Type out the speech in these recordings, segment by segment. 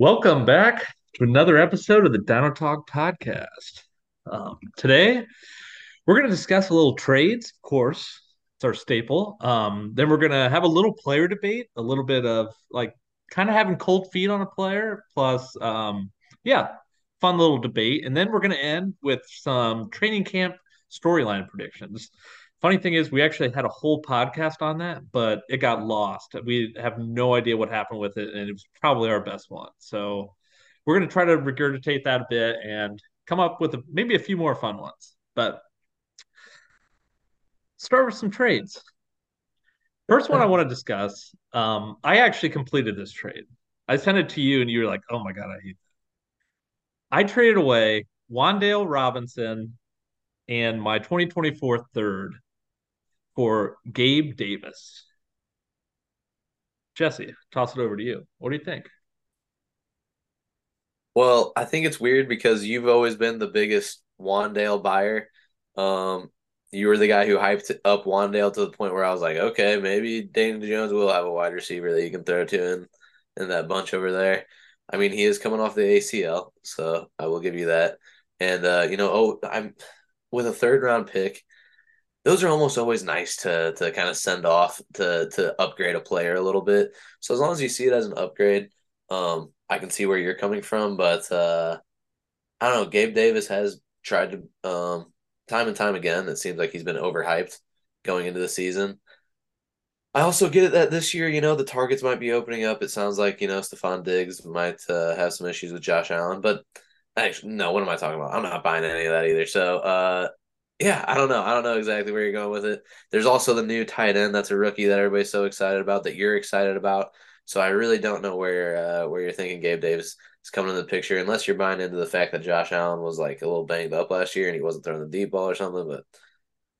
Welcome back to another episode of the Dino Talk podcast. Um, today, we're going to discuss a little trades, of course. It's our staple. Um, then we're going to have a little player debate, a little bit of like kind of having cold feet on a player, plus, um, yeah, fun little debate. And then we're going to end with some training camp storyline predictions. Funny thing is, we actually had a whole podcast on that, but it got lost. We have no idea what happened with it, and it was probably our best one. So we're going to try to regurgitate that a bit and come up with a, maybe a few more fun ones. But start with some trades. First one I want to discuss. Um, I actually completed this trade. I sent it to you, and you were like, "Oh my god, I hate that." I traded away Wan'Dale Robinson and my 2024 third for Gabe Davis. Jesse, toss it over to you. What do you think? Well, I think it's weird because you've always been the biggest Wan'Dale buyer. Um, you were the guy who hyped up Wan'Dale to the point where I was like, okay, maybe Daniel Jones will have a wide receiver that you can throw to in, in that bunch over there. I mean, he is coming off the ACL, so I will give you that. And uh, you know, oh, I'm with a third round pick those are almost always nice to to kind of send off to to upgrade a player a little bit. So as long as you see it as an upgrade, um, I can see where you're coming from. But uh, I don't know. Gabe Davis has tried to um, time and time again. It seems like he's been overhyped going into the season. I also get it that this year, you know, the targets might be opening up. It sounds like you know Stefon Diggs might uh, have some issues with Josh Allen, but actually, no. What am I talking about? I'm not buying any of that either. So uh, yeah, I don't know. I don't know exactly where you're going with it. There's also the new tight end that's a rookie that everybody's so excited about that you're excited about. So I really don't know where uh, where you're thinking Gabe Davis is coming into the picture, unless you're buying into the fact that Josh Allen was like a little banged up last year and he wasn't throwing the deep ball or something. But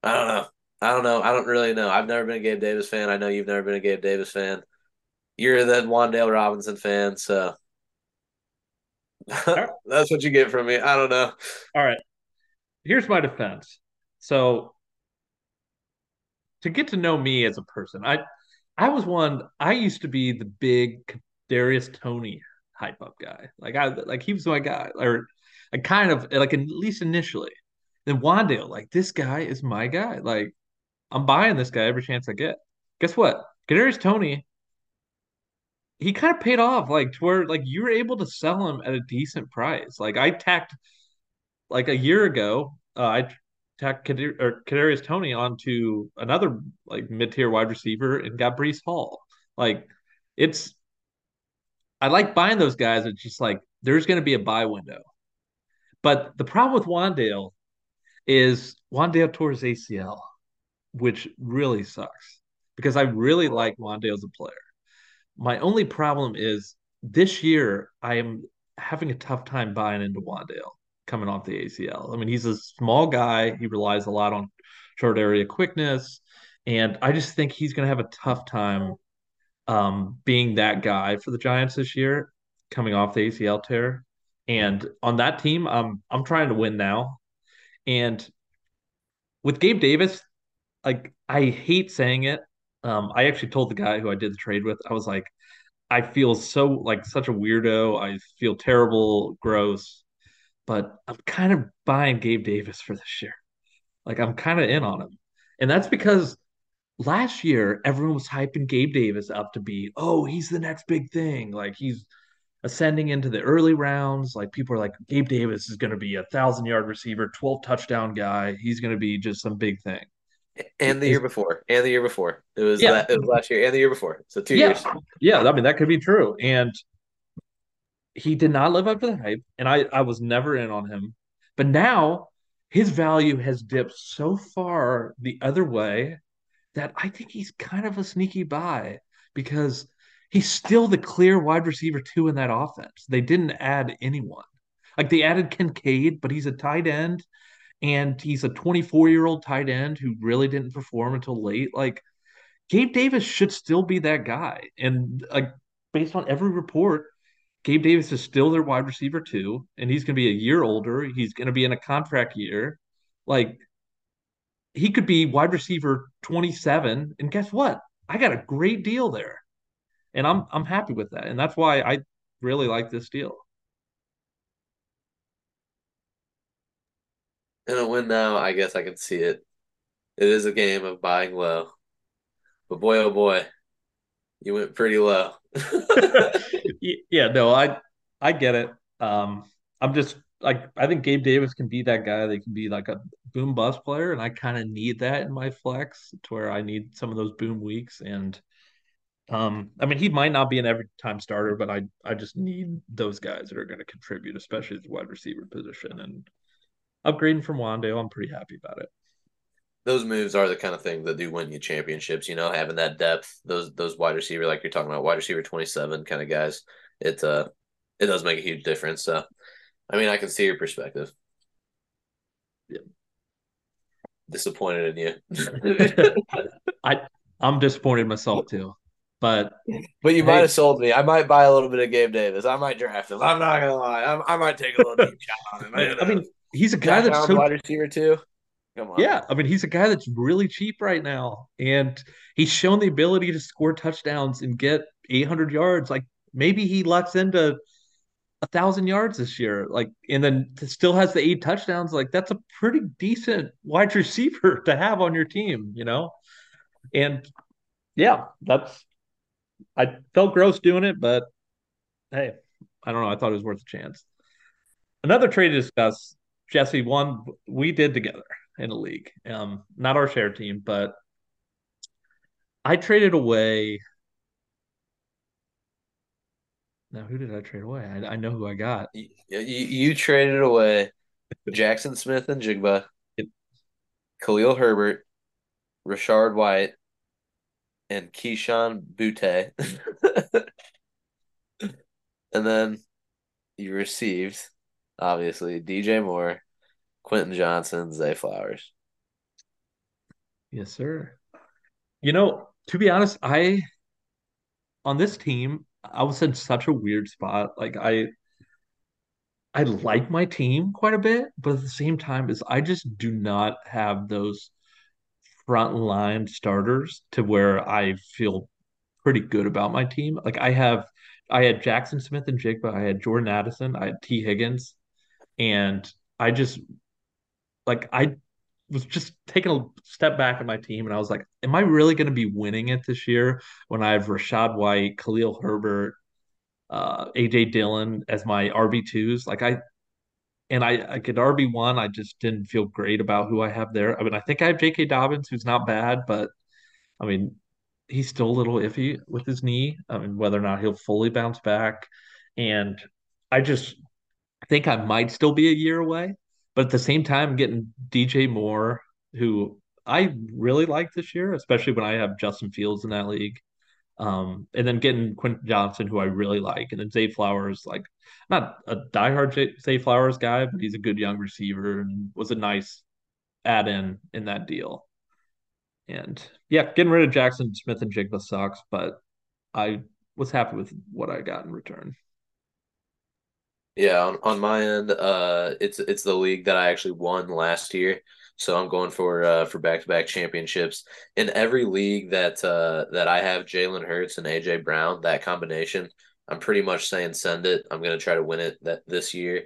I don't know. I don't know. I don't really know. I've never been a Gabe Davis fan. I know you've never been a Gabe Davis fan. You're the Wan'Dale Robinson fan, so that's what you get from me. I don't know. All right. Here's my defense. So to get to know me as a person, I I was one. I used to be the big Darius Toney hype up guy. Like I like he was my guy, or I kind of like at least initially. Then Wan'Dale, like this guy is my guy. Like I'm buying this guy every chance I get. Guess what? Kadarius Toney, he kind of paid off. Like to where like you were able to sell him at a decent price. Like I tacked like a year ago. Uh, I tack Kadir, or Kadarius Toney onto another like mid tier wide receiver and got Breece Hall. Like it's, I like buying those guys. It's just like there's going to be a buy window. But the problem with Wan'Dale is Wan'Dale tore his ACL, which really sucks because I really like Wan'Dale as a player. My only problem is this year I am having a tough time buying into Wan'Dale coming off the ACL. I mean, he's a small guy. He relies a lot on short area quickness. And I just think he's going to have a tough time um, being that guy for the Giants this year, coming off the ACL tear. And on that team, I'm I'm trying to win now. And with Gabe Davis, like I hate saying it. Um, I actually told the guy who I did the trade with, I was like, I feel so like such a weirdo. I feel terrible, gross but I'm kind of buying Gabe Davis for this year. Like I'm kind of in on him. And that's because last year everyone was hyping Gabe Davis up to be, oh, he's the next big thing. Like he's ascending into the early rounds. Like people are like, Gabe Davis is going to be a thousand yard receiver, 12 touchdown guy. He's going to be just some big thing. And the year before, and the year before, it was yeah. it was last year, and the year before, so two yeah. years. Yeah, I mean that could be true. And he did not live up to the hype, and I I was never in on him. But now his value has dipped so far the other way that I think he's kind of a sneaky buy because he's still the clear wide receiver two in that offense. They didn't add anyone. Like they added Kincaid, but he's a tight end and he's a 24 year old tight end who really didn't perform until late. Like Gabe Davis should still be that guy. And like based on every report, Gabe Davis is still their wide receiver too, and he's going to be a year older. He's going to be in a contract year. Like he could be wide receiver 27 and guess what? I got a great deal there. And I'm I'm happy with that. And that's why I really like this deal. In a win now, I guess I can see it. It is a game of buying low. But boy, oh boy, you went pretty low. yeah, no, I I get it. Um, I'm just like I think Gabe Davis can be that guy. They can be like a boom bust player, and I kind of need that in my flex to where I need some of those boom weeks. And um, I mean, he might not be an every time starter, but I I just need those guys that are going to contribute, especially the wide receiver position. And upgrading from Wan'Dale, I'm pretty happy about it those moves are the kind of things that do win you championships. You know, having that depth, those those wide receiver, like you're talking about, wide receiver twenty seven kind of guys. It uh, it does make a huge difference. So, I mean, I can see your perspective. Yeah. Disappointed in you. I I'm disappointed myself too. But but you hey, might have sold me. I might buy a little bit of Gabe Davis. I might draft him. I'm not gonna lie. i i might take a little deep shot on him. I, I mean, he's a guy that's so wide receiver too. Come on. Yeah, I mean, he's a guy that's really cheap right now, and he's shown the ability to score touchdowns and get 800 yards. Like maybe he lets into a thousand yards this year, like, and then still has the eight touchdowns. Like that's a pretty decent wide receiver to have on your team, you know. And yeah, that's I felt gross doing it, but hey, I don't know. I thought it was worth a chance. Another trade to discuss, Jesse. One we did together in a league. Um, not our share team, but I traded away. Now, who did I trade away? I, I know who I got. You, you, you traded away Jaxon Smith-Njigba, Khalil Herbert, Rachaad White, and Kayshon Boutte. and then you received, obviously, DJ Moore, Quentin Johnston, Zay Flowers. Yes, sir. You know, to be honest, I on this team, I was in such a weird spot. Like I I like my team quite a bit, but at the same time is I just do not have those front line starters to where I feel pretty good about my team. Like I have I had Jaxon Smith-Njigba, I had Jordan Addison, I had Tee Higgins, and I just like I was just taking a step back in my team and I was like, am I really going to be winning it this year when I have Rachaad White, Khalil Herbert, uh, AJ Dillon as my RB2s? Like I, and I, I get RB1, I just didn't feel great about who I have there. I mean, I think I have J.K. Dobbins, who's not bad, but I mean, he's still a little iffy with his knee. I mean, whether or not he'll fully bounce back. And I just think I might still be a year away. But at the same time, getting DJ Moore, who I really like this year, especially when I have Justin Fields in that league. Um, and then getting Quentin Johnston, who I really like, and then Zay Flowers, like not a diehard Zay Flowers guy, but he's a good young receiver and was a nice add in in that deal. And yeah, getting rid of Jaxon Smith-Njigba sucks, but I was happy with what I got in return. Yeah, on, on my end, uh, it's it's the league that I actually won last year, so I'm going for uh for back to back championships in every league that uh that I have Jalen Hurts and AJ Brown that combination. I'm pretty much saying send it. I'm gonna try to win it that this year.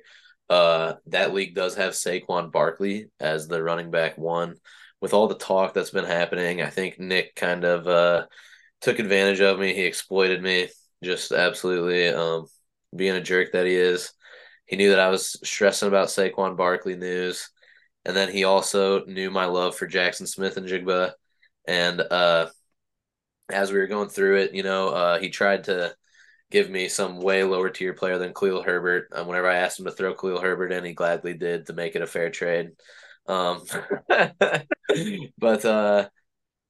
Uh, that league does have Saquon Barkley as the running back one. With all the talk that's been happening, I think Nick kind of uh took advantage of me. He exploited me, just absolutely um being a jerk that he is. He knew that I was stressing about Saquon Barkley news. And then he also knew my love for Jaxon Smith-Njigba. And uh, as we were going through it, you know, uh, he tried to give me some way lower tier player than Khalil Herbert. Um, whenever I asked him to throw Khalil Herbert in, he gladly did to make it a fair trade. Um, but uh,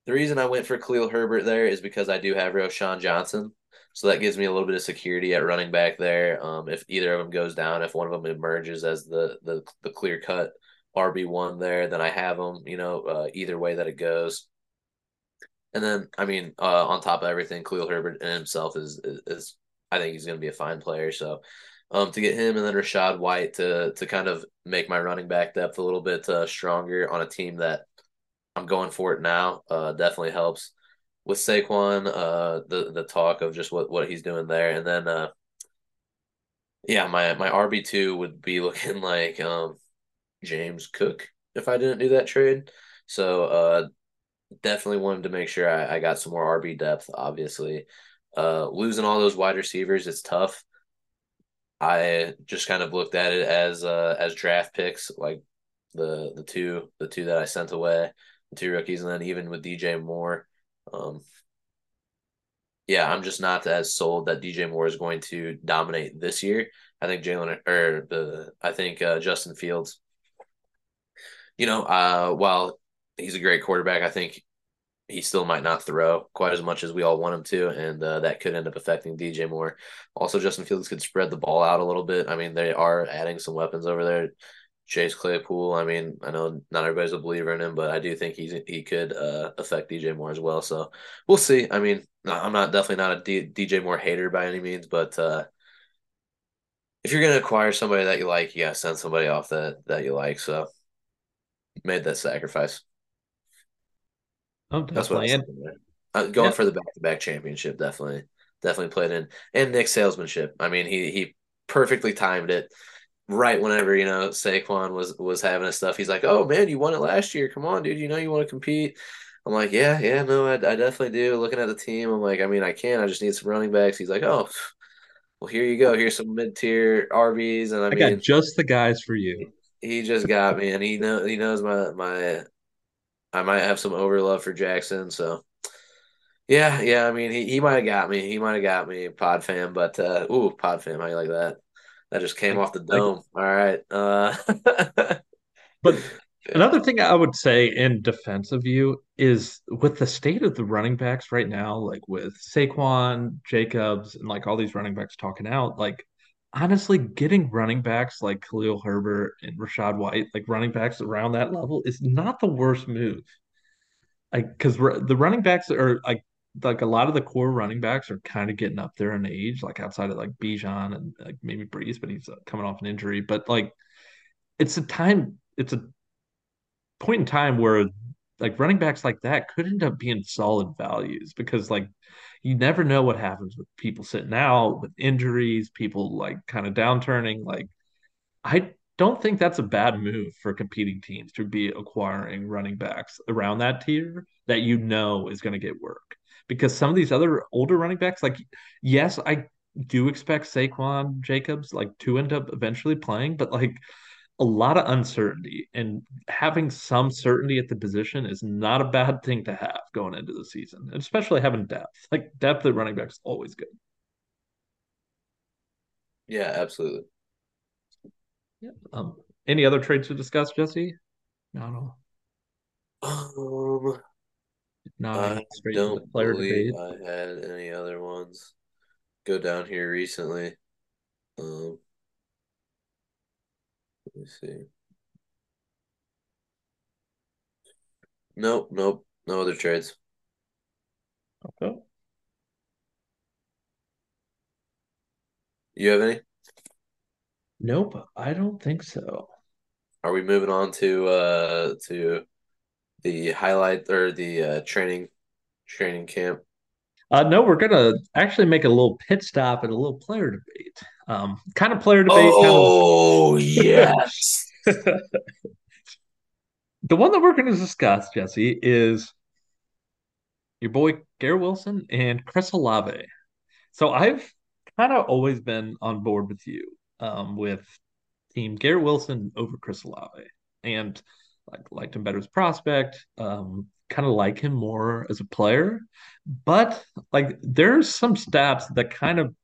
the reason I went for Khalil Herbert there is because I do have Roschon Johnson. So that gives me a little bit of security at running back there. Um, if either of them goes down, if one of them emerges as the the, the clear cut RB one there, then I have them. You know, uh, either way that it goes. And then, I mean, uh, on top of everything, Khalil Herbert in himself is, is, is I think he's going to be a fine player. So, um, to get him and then Rachaad White to to kind of make my running back depth a little bit uh, stronger on a team that I'm going for it now, uh, definitely helps with Saquon, uh, the the talk of just what what he's doing there, and then uh, Yeah, my my RB two would be looking like um James Cook if I didn't do that trade. So uh definitely wanted to make sure I, I got some more RB depth, obviously. Uh losing all those wide receivers, it's tough. I just kind of looked at it as uh as draft picks, like the the two the two that I sent away, the two rookies, and then even with DJ Moore. Um yeah, I'm just not as sold that DJ Moore is going to dominate this year. I think Jalen or the I think uh, Justin Fields. You know, uh, while he's a great quarterback, I think he still might not throw quite as much as we all want him to, and uh, that could end up affecting DJ Moore. Also, Justin Fields could spread the ball out a little bit. I mean, they are adding some weapons over there. Chase Claypool. I mean, I know not everybody's a believer in him, but I do think he's he could uh, affect DJ Moore as well. So we'll see. I mean, I'm not definitely not a D, DJ Moore hater by any means, but uh, if you're gonna acquire somebody that you like, you gotta send somebody off that that you like. So made that sacrifice. Oh, That's what I'm uh, going yeah, for the back to back championship. Definitely, definitely played in and Nick's salesmanship. I mean, he he perfectly timed it right whenever you know Saquon was was having his stuff. He's like, "Oh man, you won it last year. Come on, dude. You know you want to compete." I'm like, "Yeah, yeah, no, I, I definitely do." Looking at the team, I'm like, "I mean, I can. I just need some running backs." He's like, "Oh, well, here you go. Here's some mid tier RBs." And I I got just the guys for you. he just got me, and he know he knows my my. I might have some overlove for Jaxon, so yeah, yeah. I mean, he, he might have got me. He might have got me, Pod fam. But uh, ooh, Pod fam, how you like that? That just came Like, off the like, dome. All right. Uh, but another thing I would say in defense of you is with the state of the running backs right now, like with Saquon, Jacobs, and like all these running backs talking out, like honestly, getting running backs like Khalil Herbert and Rachaad White, like running backs around that level, is not the worst move. Like, because the running backs are like like a lot of the core running backs are kind of getting up there in age, like outside of like Bijan and like maybe Breece, but he's uh, coming off an injury. But like, it's a time, it's a point in time where like running backs like that could end up being solid values because like you never know what happens with people sitting out with injuries, people like kind of downturning. Like I don't think that's a bad move for competing teams to be acquiring running backs around that tier that you know is going to get work. Because some of these other older running backs, like yes, I do expect Saquon Jacobs like to end up eventually playing, but like a lot of uncertainty and having some certainty at the position is not a bad thing to have going into the season, especially having depth. Like depth at running back is always good. Yeah, absolutely. Yeah. Um, any other trades to discuss, Jesse? No, no. Um, not, I I can straight to the don't player believe debate. I had any other ones go down here recently. Um, let me see. Nope, nope, no other trades. Okay. You have any? Nope, I don't think so. Are we moving on to uh to the highlight or the uh training training camp? Uh, no, we're gonna actually make a little pit stop and a little player debate. Um, kind of player debate, kind of Oh yes. the one that we're going to discuss, Jesse, is your boy Garrett Wilson and Chris Olave. So I've kind of always been on board with you um, with team Garrett Wilson over Chris Olave, and like liked him better as prospect. Um, kind of like him more as a player, but like there's some stats that kind of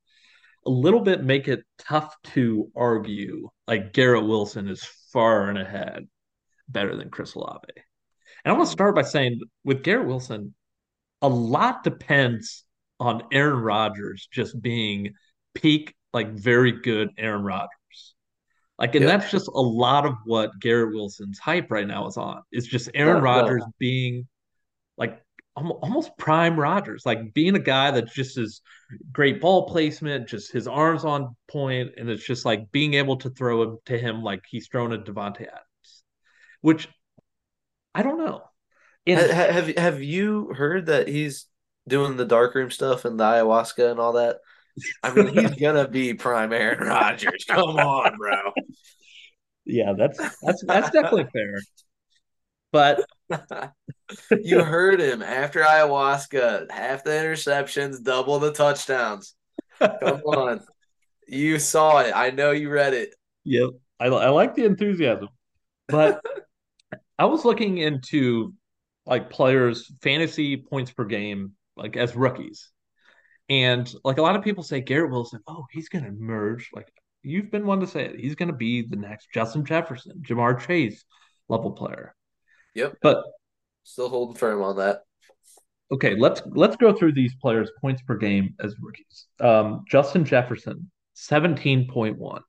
a little bit make it tough to argue like Garrett Wilson is far and ahead better than Chris Olave. And I want to start by saying with Garrett Wilson, a lot depends on Aaron Rodgers just being peak, like very good Aaron Rodgers. Like, and Yep. that's just a lot of what Garrett Wilson's hype right now is on. It's just Aaron no. Rodgers being like almost prime Rodgers, like being a guy that just is great ball placement, just his arms on point, and it's just like being able to throw him to him like he's thrown a Davante Adams, which I don't know. And ha- Have have you heard that he's doing the dark room stuff and the ayahuasca and all that? I mean, he's gonna be prime Aaron Rodgers. Come on, bro. Yeah, that's that's that's definitely fair. But you heard him after ayahuasca, half the interceptions, double the touchdowns. Come on. You saw it. I know you read it. Yep. I, I like the enthusiasm. But I was looking into like players' fantasy points per game, like as rookies. And like a lot of people say Garrett Wilson, oh, he's gonna merge. Like you've been one to say it. He's gonna be the next Justin Jefferson, Ja'Marr Chase level player. Yep. But still holding firm on that. Okay, let's let's go through these players' points per game as rookies. Um, Justin Jefferson, 17.1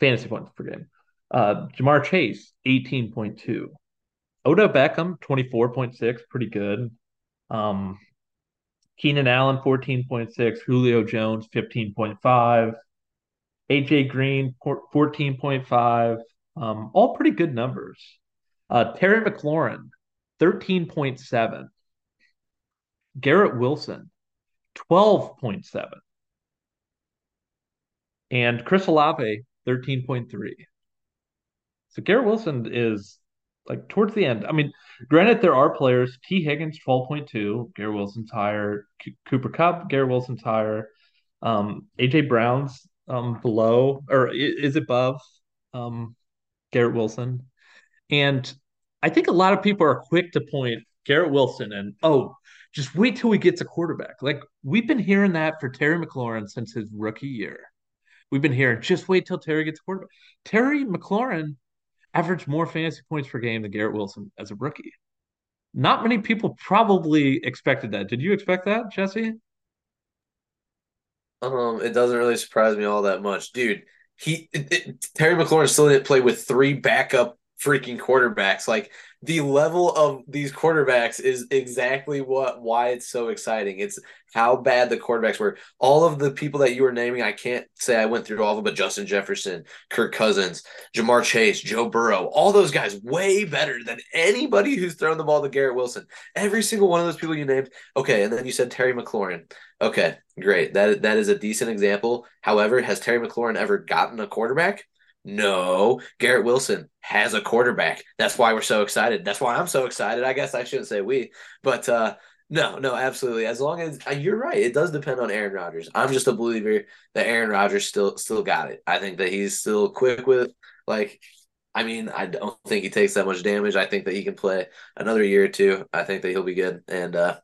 fantasy points per game. Uh, Ja'Marr Chase, 18.2. Odell Beckham, 24.6, pretty good. Um, Keenan Allen, 14.6. Julio Jones, 15.5. AJ Green, 14.5. Um, all pretty good numbers. Uh, Terry McLaurin, 13.7. Garrett Wilson, 12.7. And Chris Olave, 13.3. So Garrett Wilson is like towards the end. I mean, granted, there are players. Tee Higgins, 12.2. Garrett Wilson's higher. C- Cooper Kupp, Garrett Wilson's higher. Um, AJ Brown's um, below or is above um, Garrett Wilson. And I think a lot of people are quick to point Garrett Wilson and, oh, just wait till he gets a quarterback. Like we've been hearing that for Terry McLaurin since his rookie year. We've been hearing just wait till Terry gets a quarterback. Terry McLaurin averaged more fantasy points per game than Garrett Wilson as a rookie. Not many people probably expected that. Did you expect that, Jesse? Um, it doesn't really surprise me all that much, dude. He it, it, Terry McLaurin still didn't play with three backup freaking quarterbacks. Like the level of these quarterbacks is exactly what why it's so exciting. It's how bad the quarterbacks were. All of the people that you were naming, I can't say I went through all of them, but Justin Jefferson, Kirk Cousins, Ja'Marr Chase, Joe Burrow, all those guys way better than anybody who's thrown the ball to Garrett Wilson. Every single one of those people you named. Okay, and then you said Terry McLaurin. Okay, great. That that is a decent example. However, has Terry McLaurin ever gotten a quarterback? No, Garrett Wilson has a quarterback. That's why we're so excited. That's why I'm so excited. I guess I shouldn't say we, but uh, no, no, absolutely. As long as uh, you're right, it does depend on Aaron Rodgers. I'm just a believer that Aaron Rodgers still still got it. I think that he's still quick with like. I mean, I don't think he takes that much damage. I think that he can play another year or two. I think that he'll be good. And uh,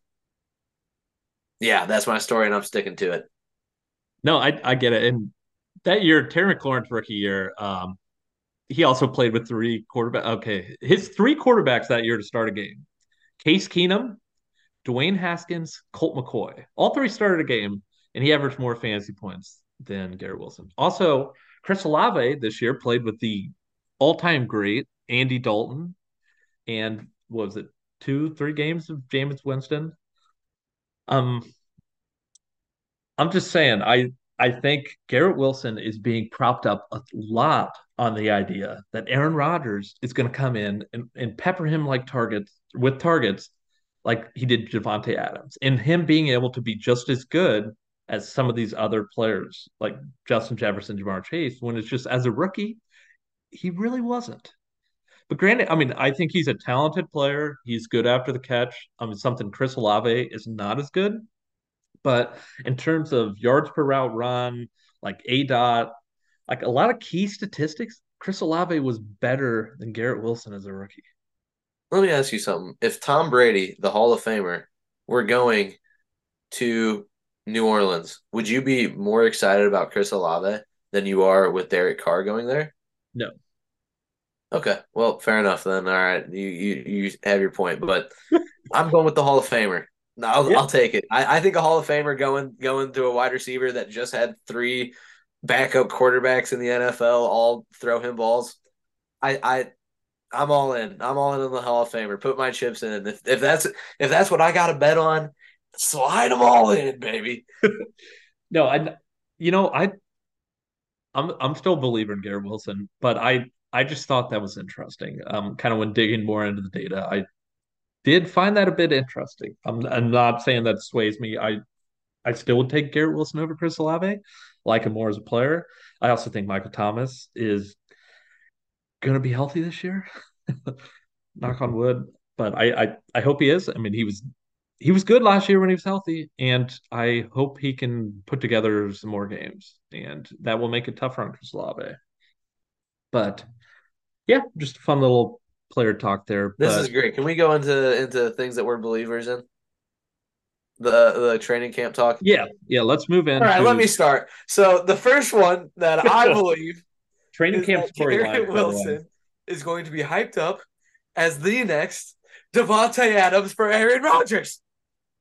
yeah, that's my story, and I'm sticking to it. No, I I get it, and that year, Terry McLaurin's rookie year, um, he also played with three quarterback. Okay, his three quarterbacks that year to start a game: Case Keenum, Dwayne Haskins, Colt McCoy. All three started a game, and he averaged more fantasy points than Garrett Wilson. Also, Chris Olave this year played with the all-time great Andy Dalton, and was it two, three games of Jameis Winston? Um, I'm just saying, I I think Garrett Wilson is being propped up a lot on the idea that Aaron Rodgers is going to come in and, and pepper him like targets with targets like he did Davante Adams, and him being able to be just as good as some of these other players like Justin Jefferson, Ja'Marr Chase, when it's just as a rookie, he really wasn't. But granted, I mean, I think he's a talented player. He's good after the catch. I mean, something Chris Olave is not as good. But in terms of yards per route run, like A dot, like a lot of key statistics, Chris Olave was better than Garrett Wilson as a rookie. Let me ask you something. If Tom Brady, the Hall of Famer, were going to New Orleans, would you be more excited about Chris Olave than you are with Derek Carr going there? No. Okay, well, fair enough then. All right, you you you have your point, but I'm going with the Hall of Famer. No, I'll, yeah. I'll take it. I, I, think a Hall of Famer going going to a wide receiver that just had three backup quarterbacks in the NFL all throw him balls. I I I'm all in. I'm all in on the Hall of Famer. Put my chips in. If if that's if that's what I got to bet on, slide them all in, baby. no, I you know I I'm I'm still a believer in Garrett Wilson, but I I just thought that was interesting. Um, kind of when digging more into the data, I did find that a bit interesting. I'm, I'm not saying that sways me. I I still would take Garrett Wilson over Chris Olave. Like him more as a player. I also think Michael Thomas is going to be healthy this year. Knock on wood, but I, I I hope he is. I mean, he was he was good last year when he was healthy, and I hope he can put together some more games, and that will make it tougher on Chris Olave. But yeah, just a fun little player talk there. This but... is great. Can we go into into things that we're believers in? The the training camp talk. Yeah, yeah. Let's move in. All right, let me start. So the first one that I believe training camp storyline Wilson is going to be hyped up as the next Davante Adams for Aaron Rodgers.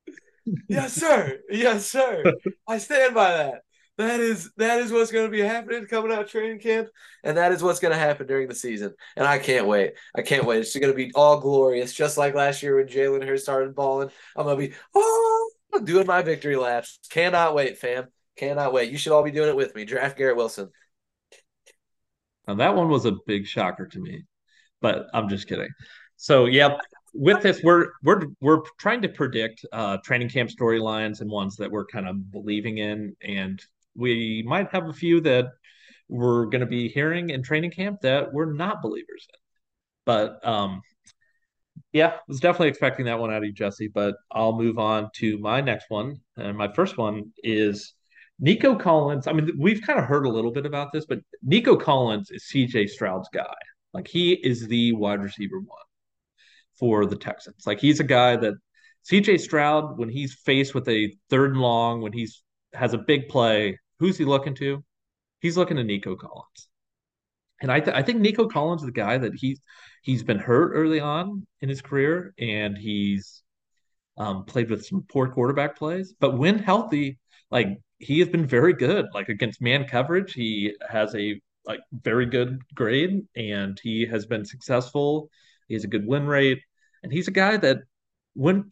yes, sir. Yes, sir. I stand by that. That is that is what's going to be happening coming out training camp, and that is what's going to happen during the season. And I can't wait. I can't wait. It's going to be all glorious, just like last year when Jalen Hurts started balling. I'm going to be oh doing my victory laps. Cannot wait, fam. Cannot wait. You should all be doing it with me. Draft Garrett Wilson. Now that one was a big shocker to me, but I'm just kidding. So yeah, with this, we're we're we're trying to predict uh, training camp storylines and ones that we're kind of believing in, and we might have a few that we're going to be hearing in training camp that we're not believers in. But um, yeah, I was definitely expecting that one out of you, Jesse. But I'll move on to my next one, and my first one is Nico Collins. I mean, we've kind of heard a little bit about this, but Nico Collins is CJ Stroud's guy. Like he is the wide receiver one for the Texans. Like he's a guy that CJ Stroud, when he's faced with a third and long, when he's has a big play, who's he looking to? He's looking to Nico Collins. And I, th- I think Nico Collins is the guy that he's he's been hurt early on in his career, and he's um, played with some poor quarterback plays. But when healthy, like he has been very good. Like against man coverage, he has a like very good grade, and he has been successful. He has a good win rate, and he's a guy that when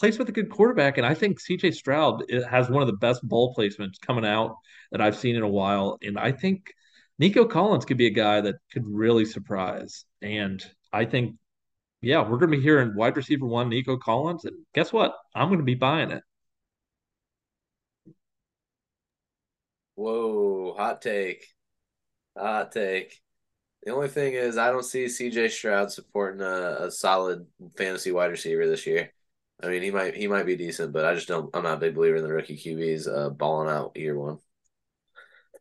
plays with a good quarterback, and I think CJ Stroud eh, has one of the best ball placements coming out that I've seen in a while. And I think Nico Collins could be a guy that could really surprise. And I think, yeah, we're going to be hearing wide receiver one, Nico Collins. And guess what? I'm going to be buying it. Whoa, hot take. Hot take. The only thing is, I don't see CJ Stroud supporting a, a solid fantasy wide receiver this year. I mean, he might he might be decent, but I just don't. I'm not a big believer in the rookie QBs uh, balling out year one.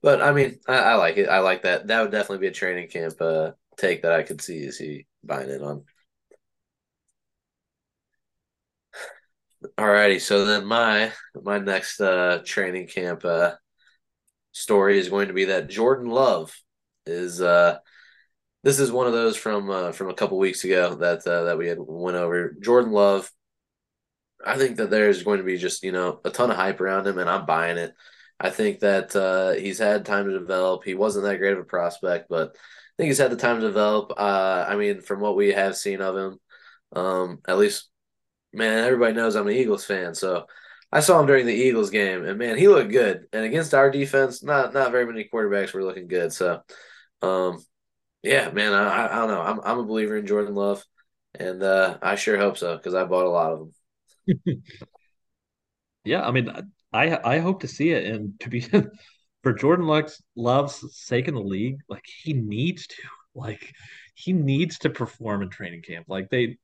But I mean, I, I, like it. I like that. That would definitely be a training camp uh, take that I could see is he buying it on. Alrighty, so then my my next uh, training camp uh, story is going to be that Jordan Love is uh, this is one of those from uh, from a couple weeks ago that uh, that we had went over. Jordan Love I think that there's going to be just you know a ton of hype around him, and I'm buying it. I think that uh, he's had time to develop. He wasn't that great of a prospect, but I think he's had the time to develop. Uh, I mean, from what we have seen of him, um, at least, man, everybody knows I'm an Eagles fan, so I saw him during the Eagles game, and man, he looked good. And against our defense, not not very many quarterbacks were looking good. So, um, yeah, man, I, I don't know. I'm I'm a believer in Jordan Love, and uh, I sure hope so because I bought a lot of them. Yeah, I mean, I I hope to see it, and to be for Jordan Lux Love's sake in the league, like he needs to, like he needs to perform in training camp. Like they,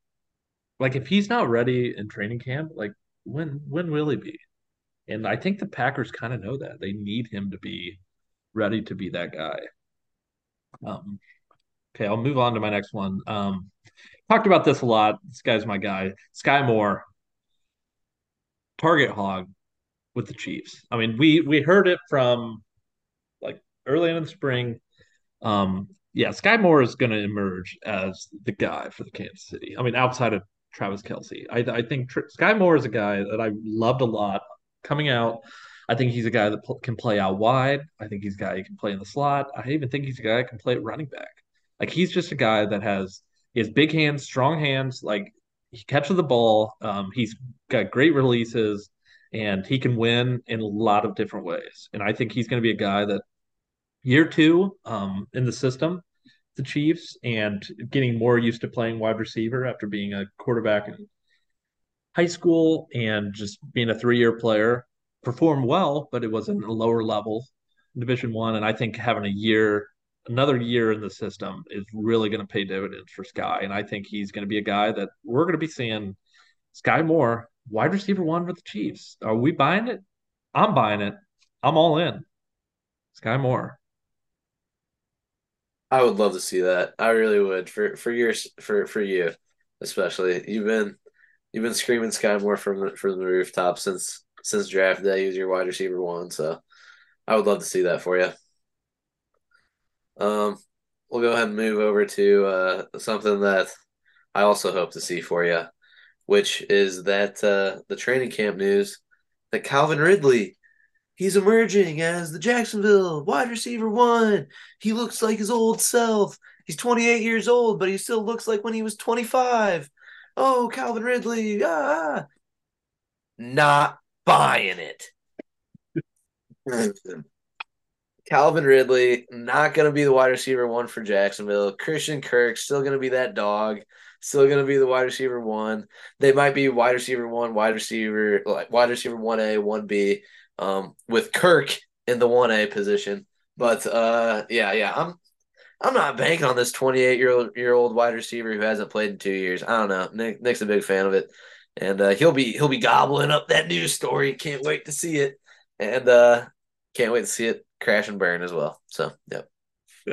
like if he's not ready in training camp, like when when will he be? And I think the Packers kind of know that they need him to be ready to be that guy. Um, okay, I'll move on to my next one. Um, talked about this a lot. This guy's my guy, Skyy Moore target hog with the Chiefs. I mean, we we heard it from like early in the spring. Um, yeah, Skyy Moore is going to emerge as the guy for the Kansas City. I mean, outside of Travis Kelce, I, I think Tr- Skyy Moore is a guy that I loved a lot coming out. I think he's a guy that pl- can play out wide. I think he's a guy who can play in the slot. I even think he's a guy that can play at running back. Like he's just a guy that has he has big hands, strong hands. Like he catches the ball. Um, he's got great releases, and he can win in a lot of different ways. And I think he's going to be a guy that year two um, in the system, the Chiefs, and getting more used to playing wide receiver after being a quarterback in high school and just being a three year player. performed well, but it was in a lower level Division One, and I think having a year, another year in the system is really going to pay dividends for Skyy. and I think he's going to be a guy that we're going to be seeing. Skyy Moore, wide receiver one for the Chiefs. Are we buying it? I'm buying it. I'm all in. Skyy Moore. I would love to see that. I really would for for years for for you, especially. You've been you've been screaming Skyy Moore from the, from the rooftop since since draft day. He was your wide receiver one, so I would love to see that for you. Um, we'll go ahead and move over to uh, something that I also hope to see for you, which is that uh, the training camp news that Calvin Ridley He's emerging as the Jacksonville wide receiver one. He looks like his old self. He's 28 years old, but he still looks like when he was 25. Oh, Calvin Ridley. Ah. Not buying it. Calvin Ridley, not going to be the wide receiver one for Jacksonville. Christian Kirk, still going to be that dog, still going to be the wide receiver one. They might be wide receiver one, wide receiver, like wide receiver 1A, 1B um, with Kirk in the one A position. But uh, yeah, yeah, I'm I'm not banking on this 28 year old year old wide receiver who hasn't played in two years. I don't know. Nick, Nick's a big fan of it, and uh, he'll be he'll be gobbling up that news story. Can't wait to see it, and uh, can't wait to see it crash and burn as well. So, yep.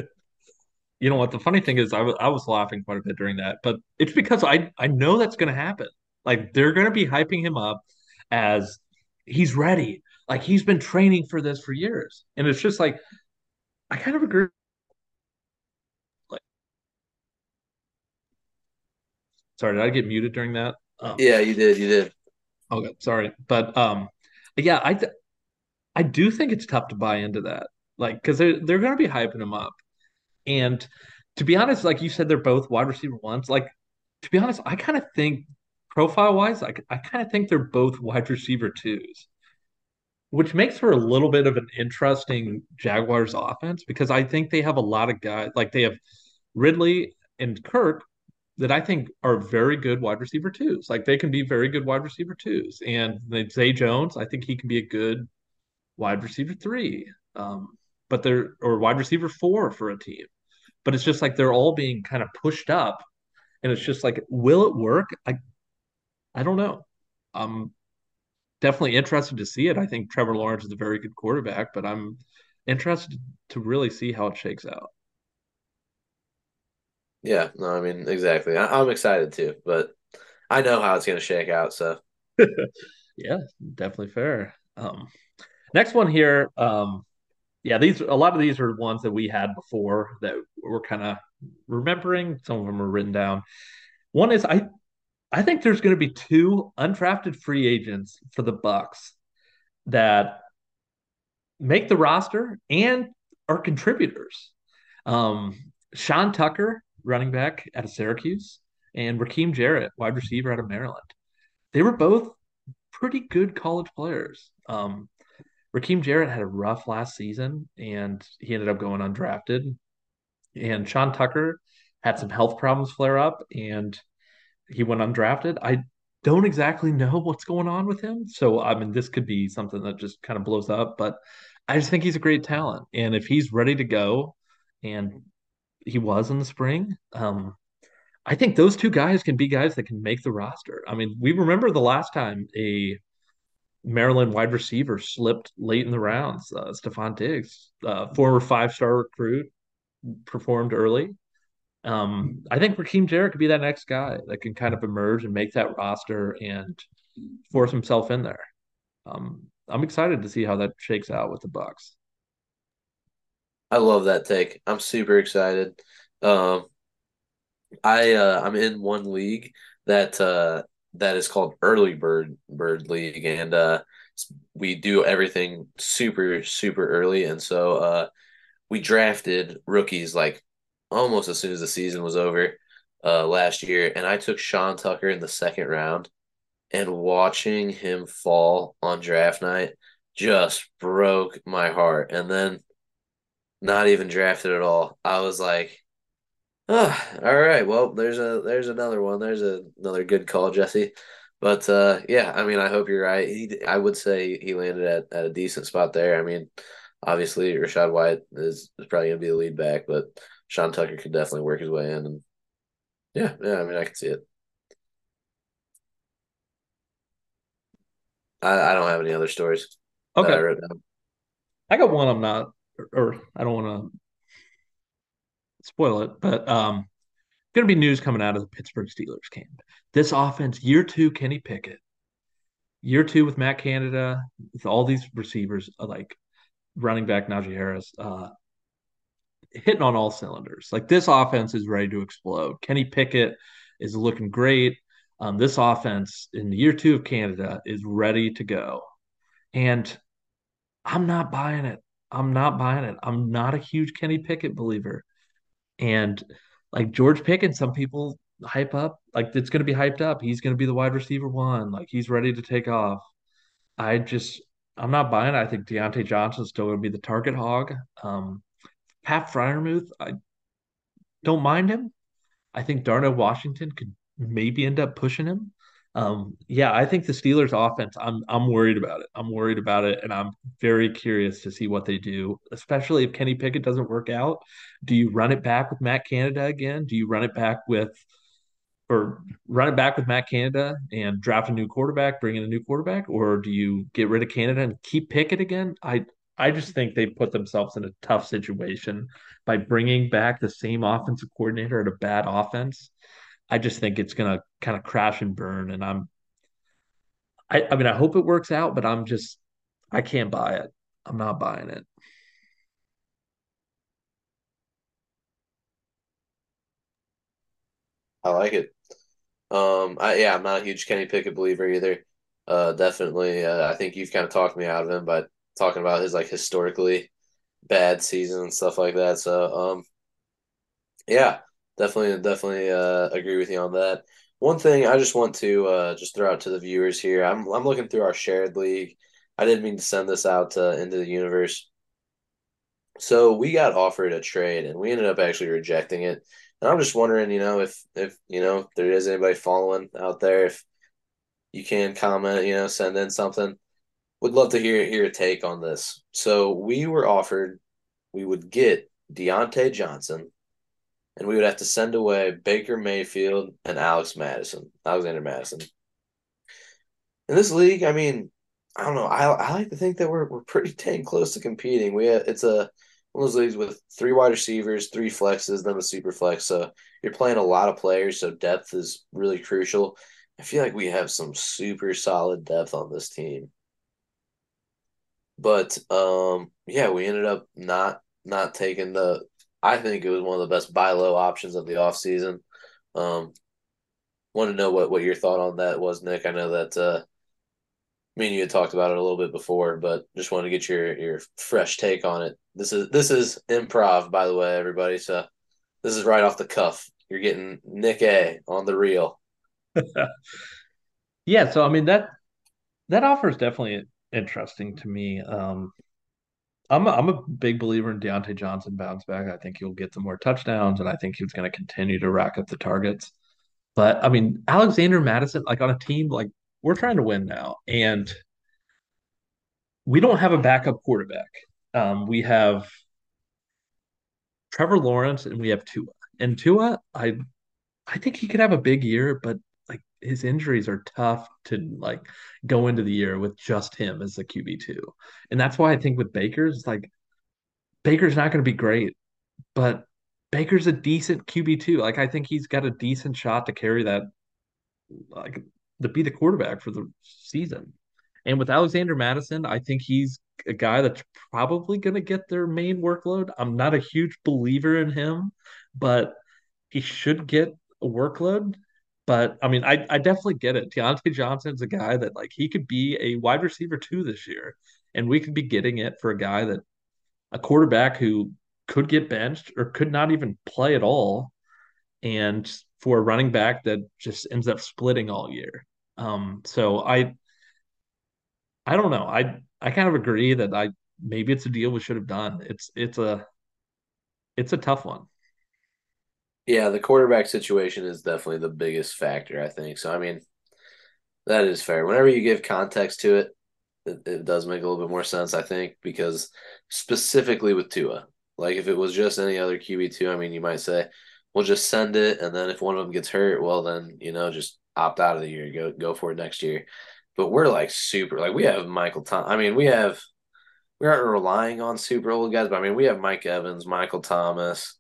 you know what? The funny thing is, I was I was laughing quite a bit during that, but it's because I I know that's going to happen. Like they're going to be hyping him up as he's ready. Like he's been training for this for years. And it's just like I kind of agree. Like sorry, did I get muted during that? Um, yeah, you did, you did. Okay, sorry. But um yeah, I th- I do think it's tough to buy into that. Like, because they're they're gonna be hyping him up. And to be honest, like you said, they're both wide receiver ones. Like, to be honest, I kind of think profile wise, I, I kind of think they're both wide receiver twos which makes for a little bit of an interesting Jaguars offense because I think they have a lot of guys like they have Ridley and Kirk that I think are very good wide receiver twos. Like they can be very good wide receiver twos. And Zay Jones, I think he can be a good wide receiver three. Um, but they're or wide receiver four for a team. But it's just like they're all being kind of pushed up. And it's just like, will it work? I I don't know. I'm definitely interested to see it. I think Trevor Lawrence is a very good quarterback, but I'm interested to really see how it shakes out. Yeah, no, I mean exactly. I, am excited too, but I know how it's going to shake out. So, yeah, definitely fair. Um, next one here. Um, yeah, these a lot of these are ones that we had before that we're kind of remembering. Some of them are written down. One is I I think there's going to be two undrafted free agents for the Bucs that make the roster and are contributors. Um, Sean Tucker, running back out of Syracuse, and Rakim Jarrett, wide receiver out of Maryland. They were both pretty good college players. Um, Rakim Jarrett had a rough last season, and he ended up going undrafted. And Sean Tucker had some health problems flare up, and he went undrafted. I don't exactly know what's going on with him. So, I mean, this could be something that just kind of blows up, but I just think he's a great talent. And if he's ready to go, and he was in the spring, um, I think those two guys can be guys that can make the roster. I mean, we remember the last time a Maryland wide receiver slipped late in the rounds. Uh, Stefon Diggs, uh, former five star recruit, performed early. Um, I think Rakim Jarrett could be that next guy that can kind of emerge and make that roster and force himself in there. Um, I'm excited to see how that shakes out with the Bucs. I love that take. I'm super excited. Um, I uh, I'm in one league that uh, that is called Early Bird Bird League, and uh, we do everything super super early, and so uh, we drafted rookies like almost as soon as the season was over uh, last year, and I took Sean Tucker in the second round, and watching him fall on draft night just broke my heart. And then not even drafted at all. I was like, oh, all right, well, there's a there's another one. There's a, another good call, Jesse. But uh, yeah, I mean, I hope you're right. He, I would say he landed at, at a decent spot there. I mean, obviously Rachaad White is, is probably going to be the lead back, but Sean Tucker could definitely work his way in. And yeah, yeah, I mean, I can see it. I, I don't have any other stories Okay. that I wrote down. I got one I'm not, or, or I don't want to spoil it, but um, going to be news coming out of the Pittsburgh Steelers camp. This offense, year two, Kenny Pickett, year two with Matt Canada, with all these receivers, uh, like running back Najee Harris, uh, hitting on all cylinders. Like this offense is ready to explode. Kenny Pickett is looking great. Um, this offense in year two of Canada is ready to go. And I'm not buying it. I'm not buying it. I'm not a huge Kenny Pickett believer. And like George Pickens, some people hype up, like it's going to be hyped up. He's going to be the wide receiver one. Like he's ready to take off. I just, I'm not buying it. I think Diontae Johnson's still going to be the target hog. Um, Pat Freiermuth, I don't mind him. I think Darnell Washington could maybe end up pushing him. Um, yeah, I think the Steelers offense, I'm I'm worried about it. I'm worried about it, and I'm very curious to see what they do, especially if Kenny Pickett doesn't work out. Do you run it back with Matt Canada again? Do you run it back with or run it back with Matt Canada and draft a new quarterback, bring in a new quarterback, or do you get rid of Canada and keep Pickett again? I I just think they put themselves in a tough situation by bringing back the same offensive coordinator at a bad offense. I just think it's going to kind of crash and burn. And I'm, I, I mean, I hope it works out, but I'm just, I can't buy it. I'm not buying it. I like it. Um, I yeah, I'm not a huge Kenny Pickett believer either. Uh, definitely. Uh, I think you've kind of talked me out of him by talking about his like historically bad season and stuff like that. So, um, yeah, definitely, definitely uh, agree with you on that. One thing I just want to uh, just throw out to the viewers here. I'm I'm looking through our shared league. I didn't mean to send this out uh, into the universe. So we got offered a trade, and we ended up actually rejecting it. And I'm just wondering, you know, if if you know if there is anybody following out there, if you can comment, you know, send in something. Would love to hear hear a take on this. So we were offered, we would get Diontae Johnson, and we would have to send away Baker Mayfield and Alex Mattison, Alexander Mattison. In this league, I mean, I don't know. I I like to think that we're we're pretty dang close to competing. We it's a one of those leagues with three wide receivers, three flexes, then a super flex. So you're playing a lot of players, so depth is really crucial. I feel like we have some super solid depth on this team. But um yeah, we ended up not not taking the I think it was one of the best buy low options of the offseason. Um want to know what what your thought on that was, Nick. I know that uh me and you had talked about it a little bit before, but just wanted to get your your fresh take on it. This is this is improv, by the way, everybody. So this is right off the cuff. You're getting Nick A on the reel. yeah, so I mean that that offer is definitely interesting to me. Um, I'm a, I'm a big believer in Diontae Johnson bounce back. I think he'll get some more touchdowns, and I think he's going to continue to rack up the targets. But I mean, Alexander Mattison, like on a team like we're trying to win now, and we don't have a backup quarterback. Um, we have Trevor Lawrence and we have Tua. And Tua, I I think he could have a big year, but his injuries are tough to like go into the year with just him as the QB two. And that's why I think with Baker's it's like Baker's not going to be great, but Baker's a decent QB two. Like I think he's got a decent shot to carry that, like to be the quarterback for the season. And with Alexander Mattison, I think he's a guy that's probably going to get their main workload. I'm not a huge believer in him, but he should get a workload. But I mean, I, I definitely get it. Diontae Johnson's a guy that like he could be a wide receiver too this year. And we could be getting it for a guy that a quarterback who could get benched or could not even play at all. And for a running back that just ends up splitting all year. Um, so I I don't know. I I kind of agree that I maybe it's a deal we should have done. It's it's a it's a tough one. Yeah, the quarterback situation is definitely the biggest factor, I think. So I mean, That is fair. Whenever you give context to it, it, it does make a little bit more sense, I think, because specifically with Tua, like if it was just any other QB two, I mean, you might say, we'll just send it, and then if one of them gets hurt, well, then you know, just opt out of the year, go go for it next year. But we're like super, like we have Michael Tom. I mean, we have we aren't relying on super old guys, but I mean, we have Mike Evans, Michael Thomas,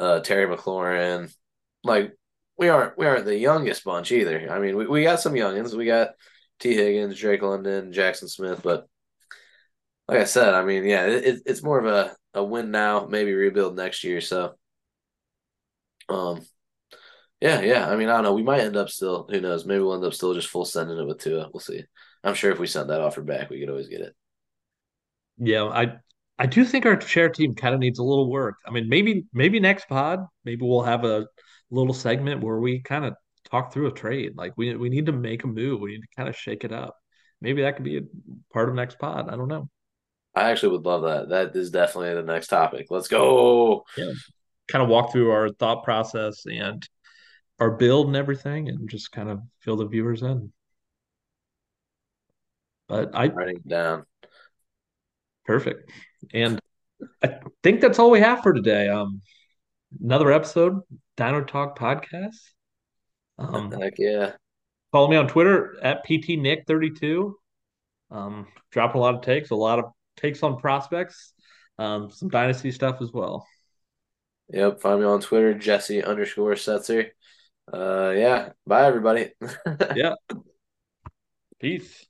uh, Terry McLaurin. Like we aren't we aren't the youngest bunch either. I mean, we, we got some youngins. We got Tee Higgins, Drake London, Jaxon Smith, but like I said, I mean, yeah, it, it's more of a, a win now, maybe rebuild next year. So, um, yeah, yeah. I mean, I don't know. We might end up still. Who knows? Maybe we'll end up still just full sending it with Tua. We'll see. I'm sure if we sent that offer back, we could always get it. Yeah, I I do think our share team kind of needs a little work. I mean, maybe maybe next pod, maybe we'll have a little segment where we kind of talk through a trade. Like we we need to make a move. We need to kind of shake it up. Maybe that could be a part of next pod. I don't know. I actually would love that. That is definitely the next topic. Let's go. Yeah. Kind of walk through our thought process and our build and everything and just kind of fill the viewers in. But I writing down. Perfect. And I think that's all we have for today. Um another episode, Dino Talk Podcast. Um Heck yeah. Follow me on Twitter at PTNick32. Um, dropping a lot of takes, a lot of takes on prospects, um, some dynasty stuff as well. Yep, find me on Twitter, Jesse underscore Setzer. Uh, yeah, bye everybody. yeah. Peace.